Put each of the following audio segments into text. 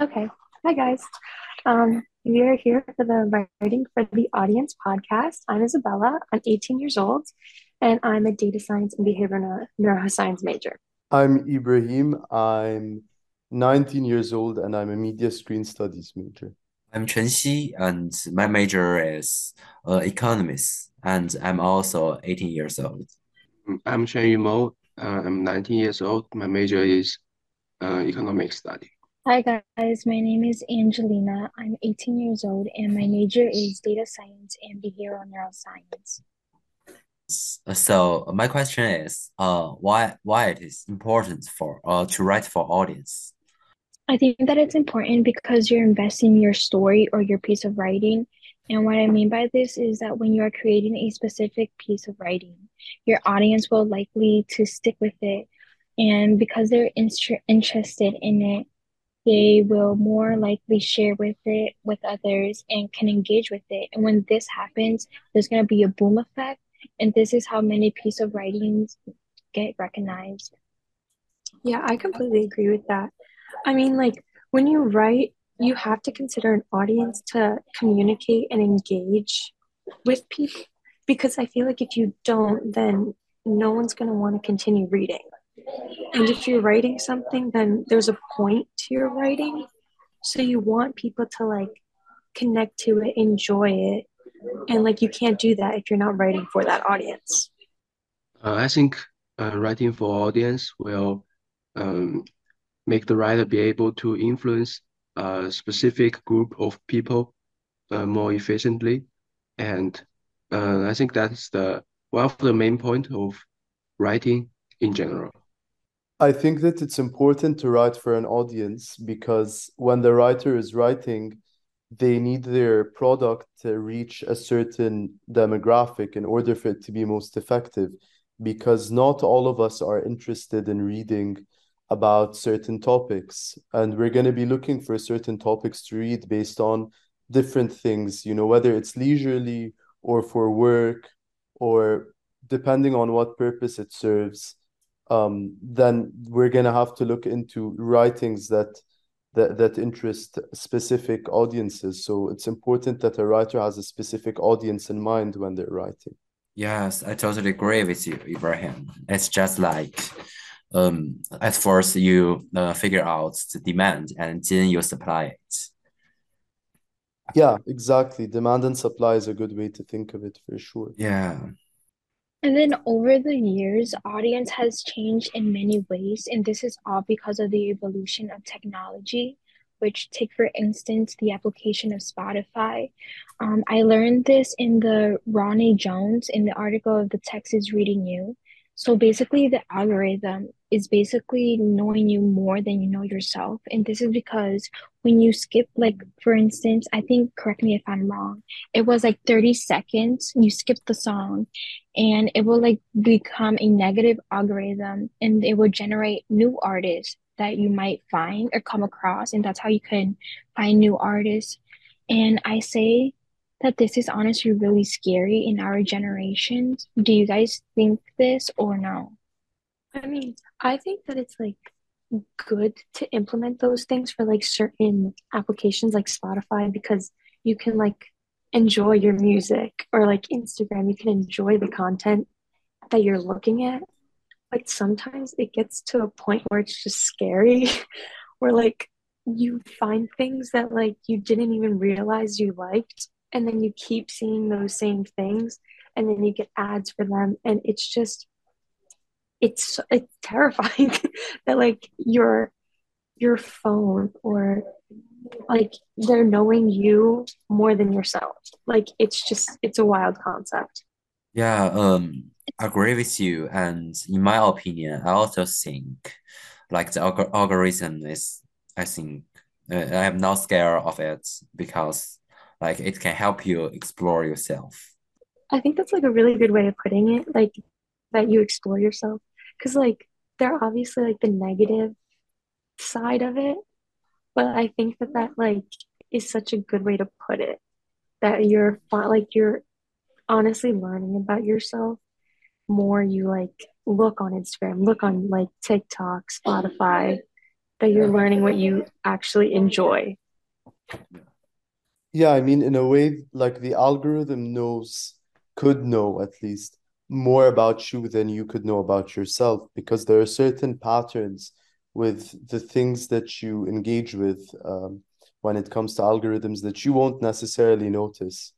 Okay. Hi, guys. Um, we are here for the Writing for the Audience podcast. I'm Isabella. I'm 18 years old, and I'm a data science and behavioral neuroscience major. I'm Ebraheem. I'm 19 years old, and I'm a media screen studies major. I'm Chen Xi, and my major is uh, economics, and I'm also 18 years old. I'm Chen Yumo. Uh, I'm 19 years old. My major is uh, economic study. Hi guys, my name is Angelina. I'm 18 years old and my major is data science and behavioral neuroscience. So my question is, uh, why why it is important for uh to write for audience? I think that it's important because you're investing your story or your piece of writing. And what I mean by this is that when you are creating a specific piece of writing, your audience will likely to stick with it. And because they're in- interested in it, they will more likely share with it with others and can engage with it. And when this happens, there's going to be a boom effect. And this is how many piece of writings get recognized. Yeah, I completely agree with that. I mean, like when you write, you have to consider an audience to communicate and engage with people because I feel like if you don't, then no one's going to want to continue reading. And if you're writing something, then there's a point to your writing. So you want people to like connect to it, enjoy it. And like you can't do that if you're not writing for that audience. Uh, I think uh, writing for audience will um, make the writer be able to influence a specific group of people uh, more efficiently. And uh, I think that's the one of the main point of writing in general. I think that it's important to write for an audience because when the writer is writing, they need their product to reach a certain demographic in order for it to be most effective. Because not all of us are interested in reading about certain topics, and we're going to be looking for certain topics to read based on different things, you know, whether it's leisurely or for work or depending on what purpose it serves um, then we're gonna have to look into writings that that that interest specific audiences. So it's important that a writer has a specific audience in mind when they're writing. Yes, I totally agree with you, Ebraheem. It's just like um, at first you uh, figure out the demand and then you supply it. Yeah, exactly. Demand and supply is a good way to think of it for sure. Yeah. And then over the years, audience has changed in many ways, and this is all because of the evolution of technology, which take for instance the application of Spotify. Um, I learned this in the Ronnie Jones in the article of the Texas Reading You. So basically, the algorithm is basically knowing you more than you know yourself. And this is because when you skip, like, for instance, I think, correct me if I'm wrong, it was like 30 seconds, you skip the song, and it will like become a negative algorithm and it will generate new artists that you might find or come across. And that's how you can find new artists. And I say, that this is honestly really scary in our generations. Do you guys think this or no? I mean, I think that it's like good to implement those things for like certain applications like Spotify because you can like enjoy your music or like Instagram, you can enjoy the content that you're looking at. But sometimes it gets to a point where it's just scary, where like you find things that like you didn't even realize you liked and then you keep seeing those same things and then you get ads for them and it's just it's it's terrifying that like your your phone or like they're knowing you more than yourself. Like it's just it's a wild concept. Yeah um I agree with you and in my opinion i also think like the alg algorithm is i think uh, i'm not scared of it because like it can help you explore yourself. I think that's like a really good way of putting it like that you explore yourself. Because like they're obviously like the negative side of it but i think that that like is such a good way to put it that you're like you're honestly learning about yourself more you like look on instagram look on like tiktok spotify that you're learning what you actually enjoy. Yeah, I mean, in a way, like the algorithm knows, could know at least more about you than you could know about yourself because there are certain patterns with the things that you engage with um, when it comes to algorithms that you won't necessarily notice.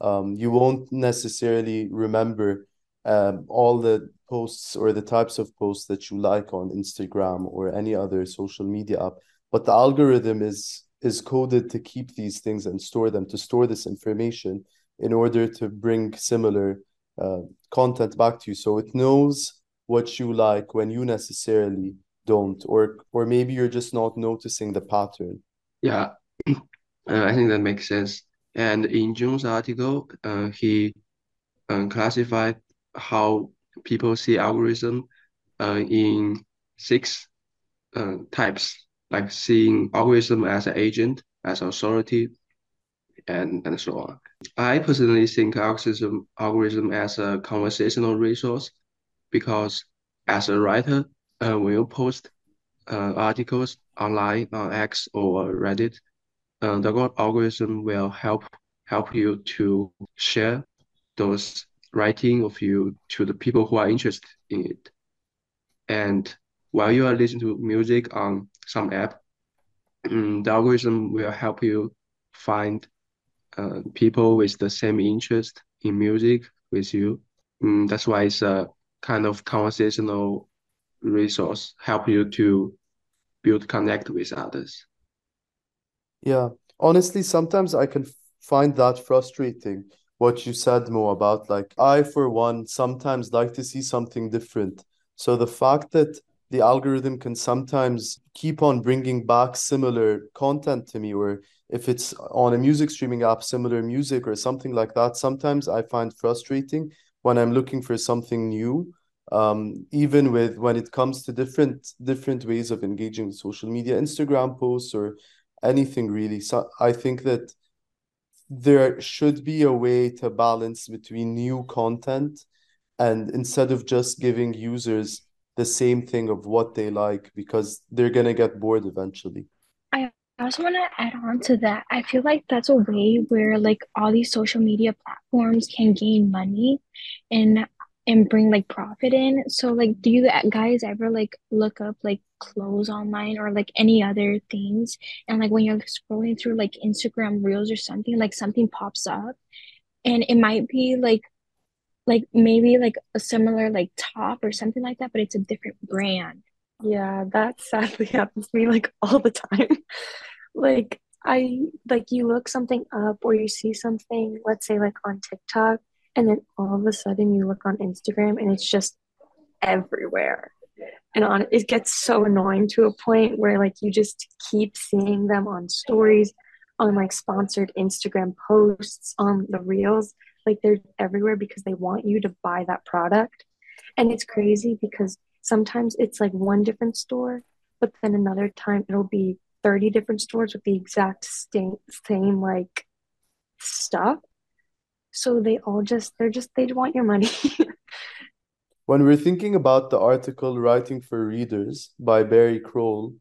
Um, you won't necessarily remember um, all the posts or the types of posts that you like on Instagram or any other social media app, but the algorithm is is coded to keep these things and store them to store this information in order to bring similar uh, content back to you. So it knows what you like when you necessarily don't, or or maybe you're just not noticing the pattern. Yeah, uh, I think that makes sense. And in Jung's article, uh, he um, classified how people see algorithm uh, in six uh, types, like seeing algorithm as an agent, as authority, and, and so on. I personally think algorithm, algorithm as a conversational resource because as a writer, uh, when you post uh, articles online on X or Reddit, uh, the algorithm will help help you to share those writing of you to the people who are interested in it. And while you are listening to music on some app, the algorithm will help you find uh, people with the same interest in music with you. Um, that's why it's a kind of conversational resource, help you to build connect with others. Yeah, honestly, sometimes I can find that frustrating what you said Mou about like I for one sometimes like to see something different. So the fact that the algorithm can sometimes keep on bringing back similar content to me or if it's on a music streaming app similar music or something like that sometimes i find frustrating when i'm looking for something new um, even with when it comes to different different ways of engaging social media instagram posts or anything really. So i think that there should be a way to balance between new content and instead of just giving users the same thing of what they like because they're going to get bored eventually. I also want to add on to that. I feel like that's a way where like all these social media platforms can gain money and and bring like profit in. So like do you guys ever like look up like clothes online or like any other things and like when you're scrolling through like Instagram reels or something like something pops up and it might be like like maybe like a similar like top or something like that but it's a different brand. Yeah, that sadly happens to me like all the time. like I like you look something up or you see something, let's say like on TikTok, and then all of a sudden you look on Instagram and it's just everywhere. And on it gets so annoying to a point where like you just keep seeing them on stories, on like sponsored Instagram posts, on the reels. Like they're everywhere because they want you to buy that product. And it's crazy because sometimes it's like one different store, but then another time it'll be 30 different stores with the exact same, same like stuff so they all just they're just they want your money when we're thinking about the article writing for readers by barry kroll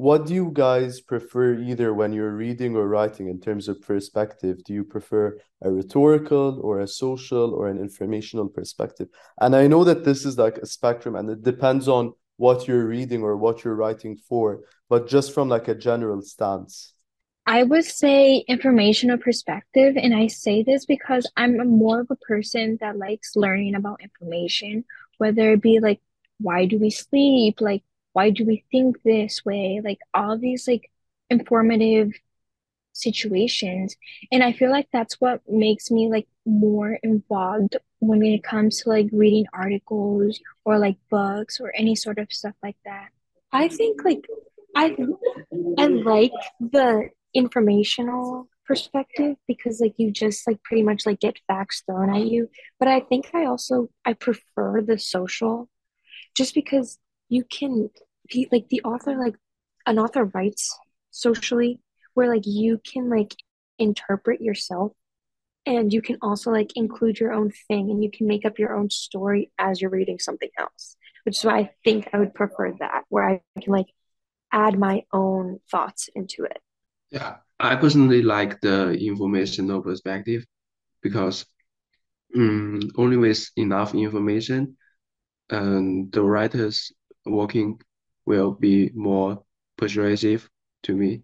what do you guys prefer either when you're reading or writing in terms of perspective? Do you prefer a rhetorical or a social or an informational perspective? And i know that this is like a spectrum and it depends on what you're reading or what you're writing for but just from like a general stance. I would say informational perspective, and I say this because I'm more of a person that likes learning about information, whether it be like why do we sleep, like why do we think this way, like all these like informative situations. And I feel like that's what makes me like more involved when it comes to like reading articles or like books or any sort of stuff like that. I think like I I like the informational perspective because like you just like pretty much like get facts thrown at you but i think i also i prefer the social just because you can be like the author like an author writes socially where like you can like interpret yourself and you can also like include your own thing and you can make up your own story as you're reading something else which is why i think i would prefer that where i can like add my own thoughts into it. Yeah, I personally like the informational perspective because um, only with enough information, and the writers working will be more persuasive to me.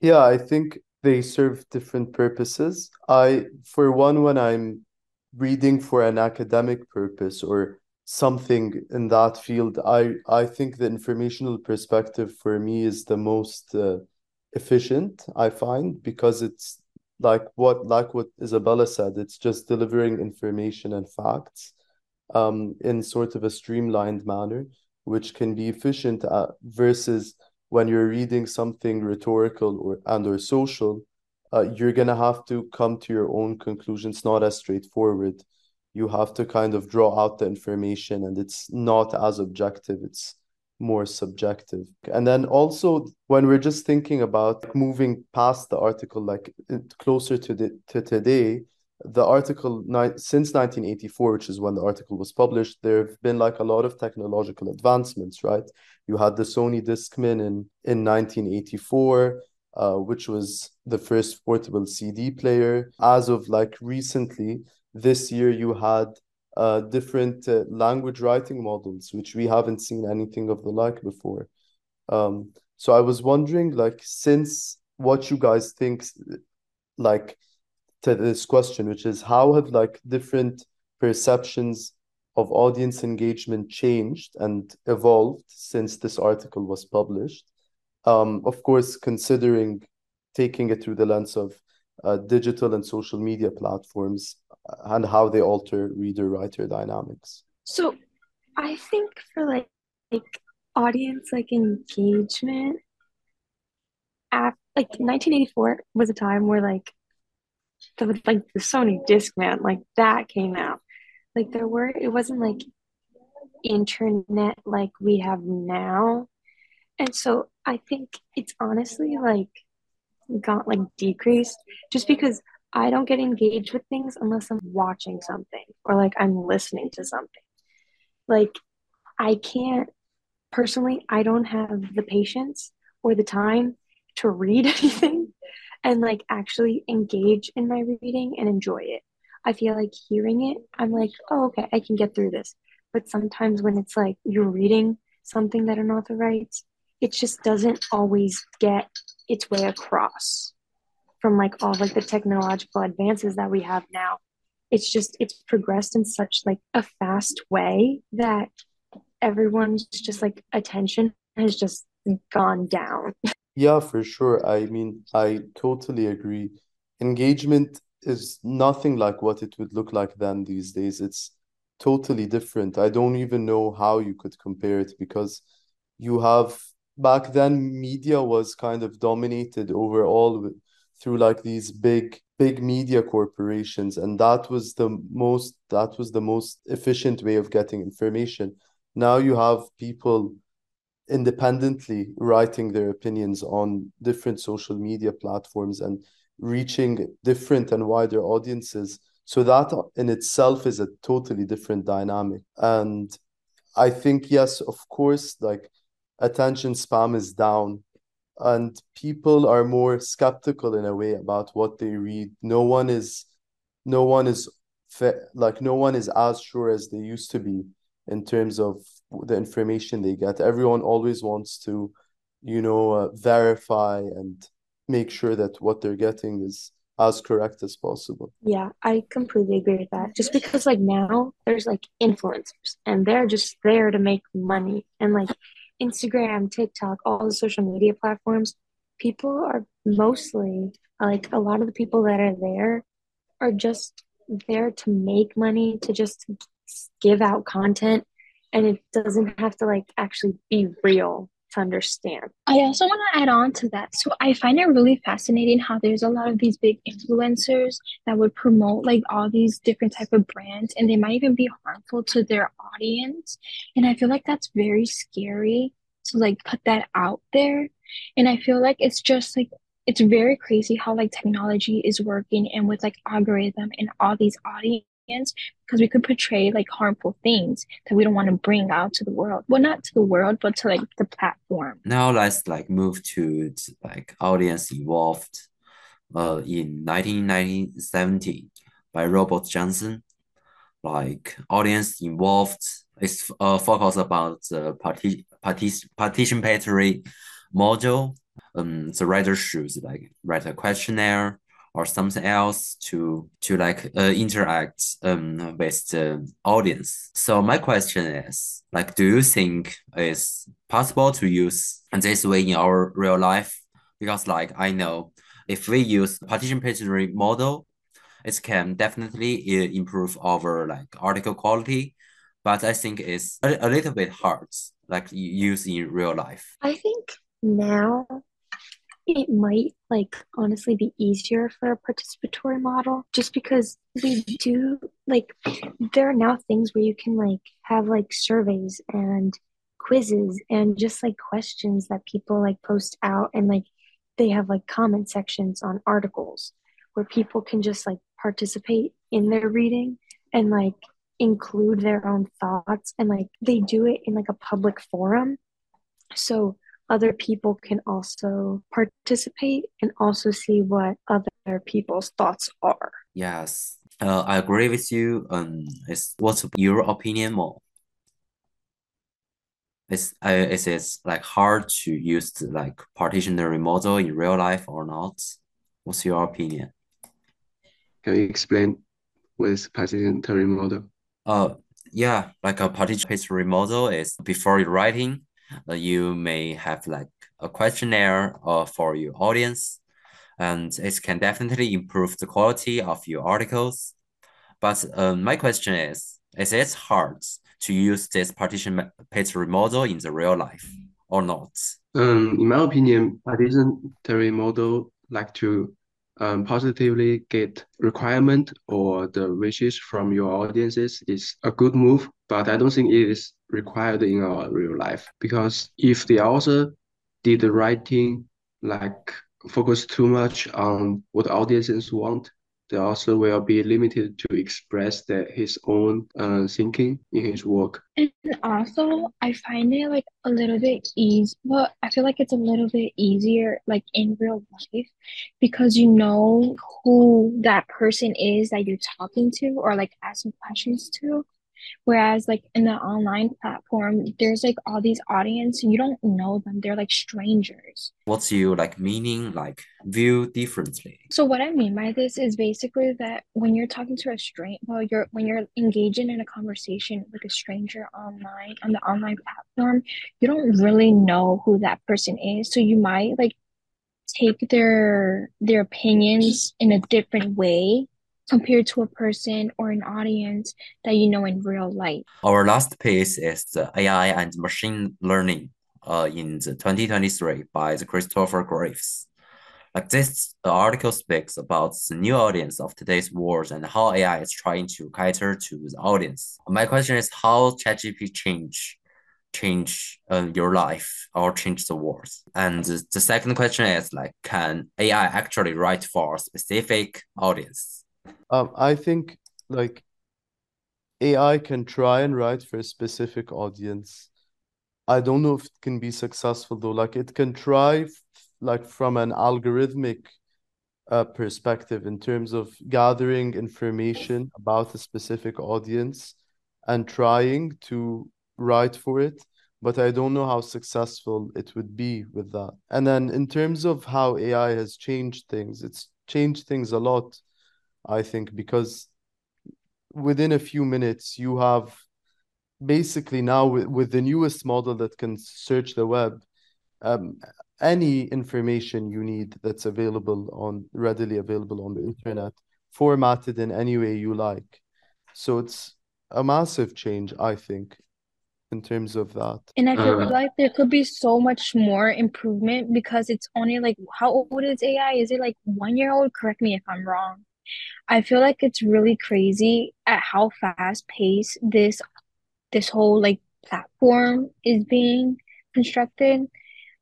Yeah, I think they serve different purposes. I, for one, when I'm reading for an academic purpose or something in that field, I I think the informational perspective for me is the most uh, efficient, I find, because it's like what like what Isabella said, it's just delivering information and facts um in sort of a streamlined manner, which can be efficient uh, versus when you're reading something rhetorical or and or social, uh, you're gonna have to come to your own conclusions, not as straightforward. You have to kind of draw out the information, and it's not as objective. It's more subjective. And then also when we're just thinking about moving past the article, like closer to the to today, the article since 1984, which is when the article was published, there have been like a lot of technological advancements, right? You had the Sony Discman in in 1984. Uh, which was the first portable CD player. As of like recently, this year, you had uh, different uh, language writing models, which we haven't seen anything of the like before. Um, so I was wondering, like, since what you guys think, like, to this question, which is how have like different perceptions of audience engagement changed and evolved since this article was published? Um, of course, considering taking it through the lens of uh, digital and social media platforms and how they alter reader writer dynamics so i think for like like audience like engagement at like 1984 was a time where like the like the Sony Discman like that came out. Like there were it wasn't like internet like we have now. And so I think it's honestly like got like decreased just because I don't get engaged with things unless I'm watching something or like I'm listening to something. Like I can't personally, I don't have the patience or the time to read anything and like actually engage in my reading and enjoy it. I feel like hearing it, I'm like, oh, okay, I can get through this. But sometimes when it's like you're reading something that an author writes, it just doesn't always get its way across from like all like the technological advances that we have now it's just it's progressed in such like a fast way that everyone's just like attention has just gone down yeah for sure. I mean i totally agree. Engagement is nothing like what it would look like then these days. It's totally different. I don't even know how you could compare it because you have back then media was kind of dominated overall through like these big big media corporations and that was the most that was the most efficient way of getting information. Now you have people independently writing their opinions on different social media platforms and reaching different and wider audiences. So that in itself is a totally different dynamic. And i think yes of course like attention spam is down and people are more skeptical in a way about what they read. No one is no one is like no one is as sure as they used to be in terms of the information they get. Everyone always wants to you know uh, verify and make sure that what they're getting is as correct as possible. Yeah i completely agree with that. Just because like now there's like influencers and they're just there to make money. And like Instagram, TikTok, all the social media platforms, people are mostly like a lot of the people that are there are just there to make money, to just give out content, and it doesn't have to like actually be real to understand. I also want to add on to that. So I find it really fascinating how there's a lot of these big influencers that would promote like all these different type of brands and they might even be harmful to their audience. And I feel like that's very scary to like put that out there. And I feel like it's just like it's very crazy how like technology is working and with like algorithm and all these audience because we could portray like harmful things that we don't want to bring out to the world. Well, not to the world, but to like the platform. Now let's like move to like audience involved uh in 1970 by Robert Johnson. Like audience involved is uh focus about the party partic participatory module. Um the writer should like write a questionnaire or something else to to like uh, interact um with the audience. So my question is like, do you think it's possible to use this way in our real life? Because like I know if we use participatory model, it can definitely uh, improve our like article quality, but I think it's a, a little bit hard like use in real life. I think now it might like honestly be easier for a participatory model just because we do like there are now things where you can like have like surveys and quizzes and just like questions that people like post out and like they have like comment sections on articles where people can just like participate in their reading and like include their own thoughts and like they do it in like a public forum. So other people can also participate and also see what other people's thoughts are. Yes, uh, I agree with you. Um, is what's your opinion more? Is uh, is it like hard to use the, like partitionary model in real life or not? What's your opinion? Can you explain with partitionary model? Uh, yeah, like a participatory model is before you're writing, you may have like a questionnaire uh, for your audience, and it can definitely improve the quality of your articles. But um, my question is, is it hard to use this partition participatory model in the real life or not? Um, in my opinion, partition participatory model like to um, positively get requirement or the wishes from your audiences is a good move, but I don't think it is required in our real life because if the author did the writing like focus too much on what audiences want the author will be limited to express that his own uh, thinking in his work. And also, I find it like a little bit easy. Well, I feel like it's a little bit easier, like in real life, because you know who that person is that you're talking to or like asking questions to. Whereas like in the online platform, there's like all these audience, you don't know them. They're like strangers. What's your like meaning, like view differently? So what I mean by this is basically that when you're talking to a stranger, well, you're when you're engaging in a conversation with a stranger online on the online platform, you don't really know who that person is. So you might like take their their opinions in a different way compared to a person or an audience that you know in real life. Our last piece is the AI and machine learning uh, in the 2023 by the Christopher Graves. Like this article speaks about the new audience of today's world and how AI is trying to cater to the audience. My question is how ChatGPT change change uh, your life or change the world? And the second question is like, can AI actually write for a specific audience? Um, I think like AI can try and write for a specific audience. I don't know if it can be successful though. Like it can try like from an algorithmic uh, perspective in terms of gathering information about a specific audience and trying to write for it but I don't know how successful it would be with that. And then in terms of how AI has changed things, it's changed things a lot. I think, because within a few minutes, you have basically now with, with the newest model that can search the web, um, any information you need that's available on readily available on the internet, formatted in any way you like. So it's a massive change, I think, in terms of that. And I feel uh, like there could be so much more improvement because it's only like how old is AI? Is it like one year old? Correct me if I'm wrong. I feel like it's really crazy at how fast paced this this whole like platform is being constructed.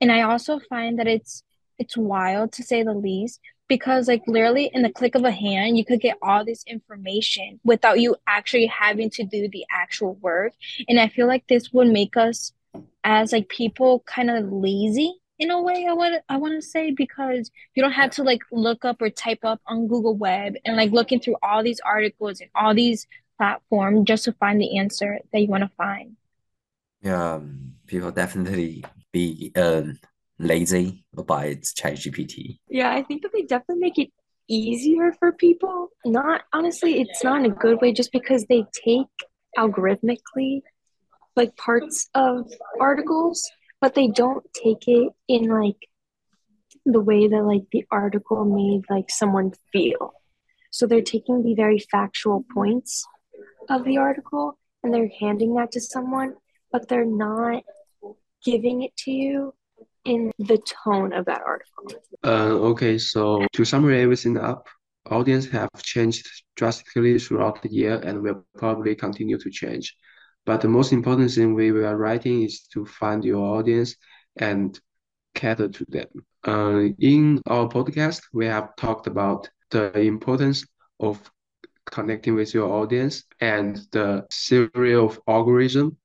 And I also find that it's it's wild to say the least because like literally in the click of a hand you could get all this information without you actually having to do the actual work and i feel like this would make us as like people kind of lazy in a way i want i want to say because you don't have to like look up or type up on google web and like looking through all these articles and all these platforms just to find the answer that you want to find yeah um, people definitely be um lazy about its ChatGPT. Yeah, I think that they definitely make it easier for people. Not honestly, it's not in a good way just because they take algorithmically like parts of articles, but they don't take it in like the way that like the article made like someone feel. So they're taking the very factual points of the article and they're handing that to someone, but they're not giving it to you in the tone of that article. Uh, okay, so to summarize everything up, audience have changed drastically throughout the year and will probably continue to change. But the most important thing we were writing is to find your audience and cater to them. Uh, in our podcast, we have talked about the importance of connecting with your audience and the theory of algorithm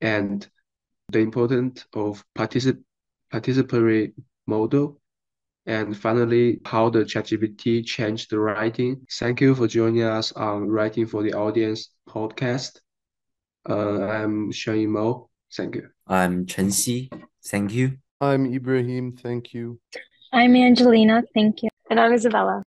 and the importance of particip participatory model, and finally, how the ChatGPT changed the writing. Thank you for joining us on Writing for the Audience podcast. Uh, I'm Shen Mo. Thank you. I'm Chen Xi. Thank you. I'm Ebraheem. Thank you. i'm angelina thank you And I'm Isabella.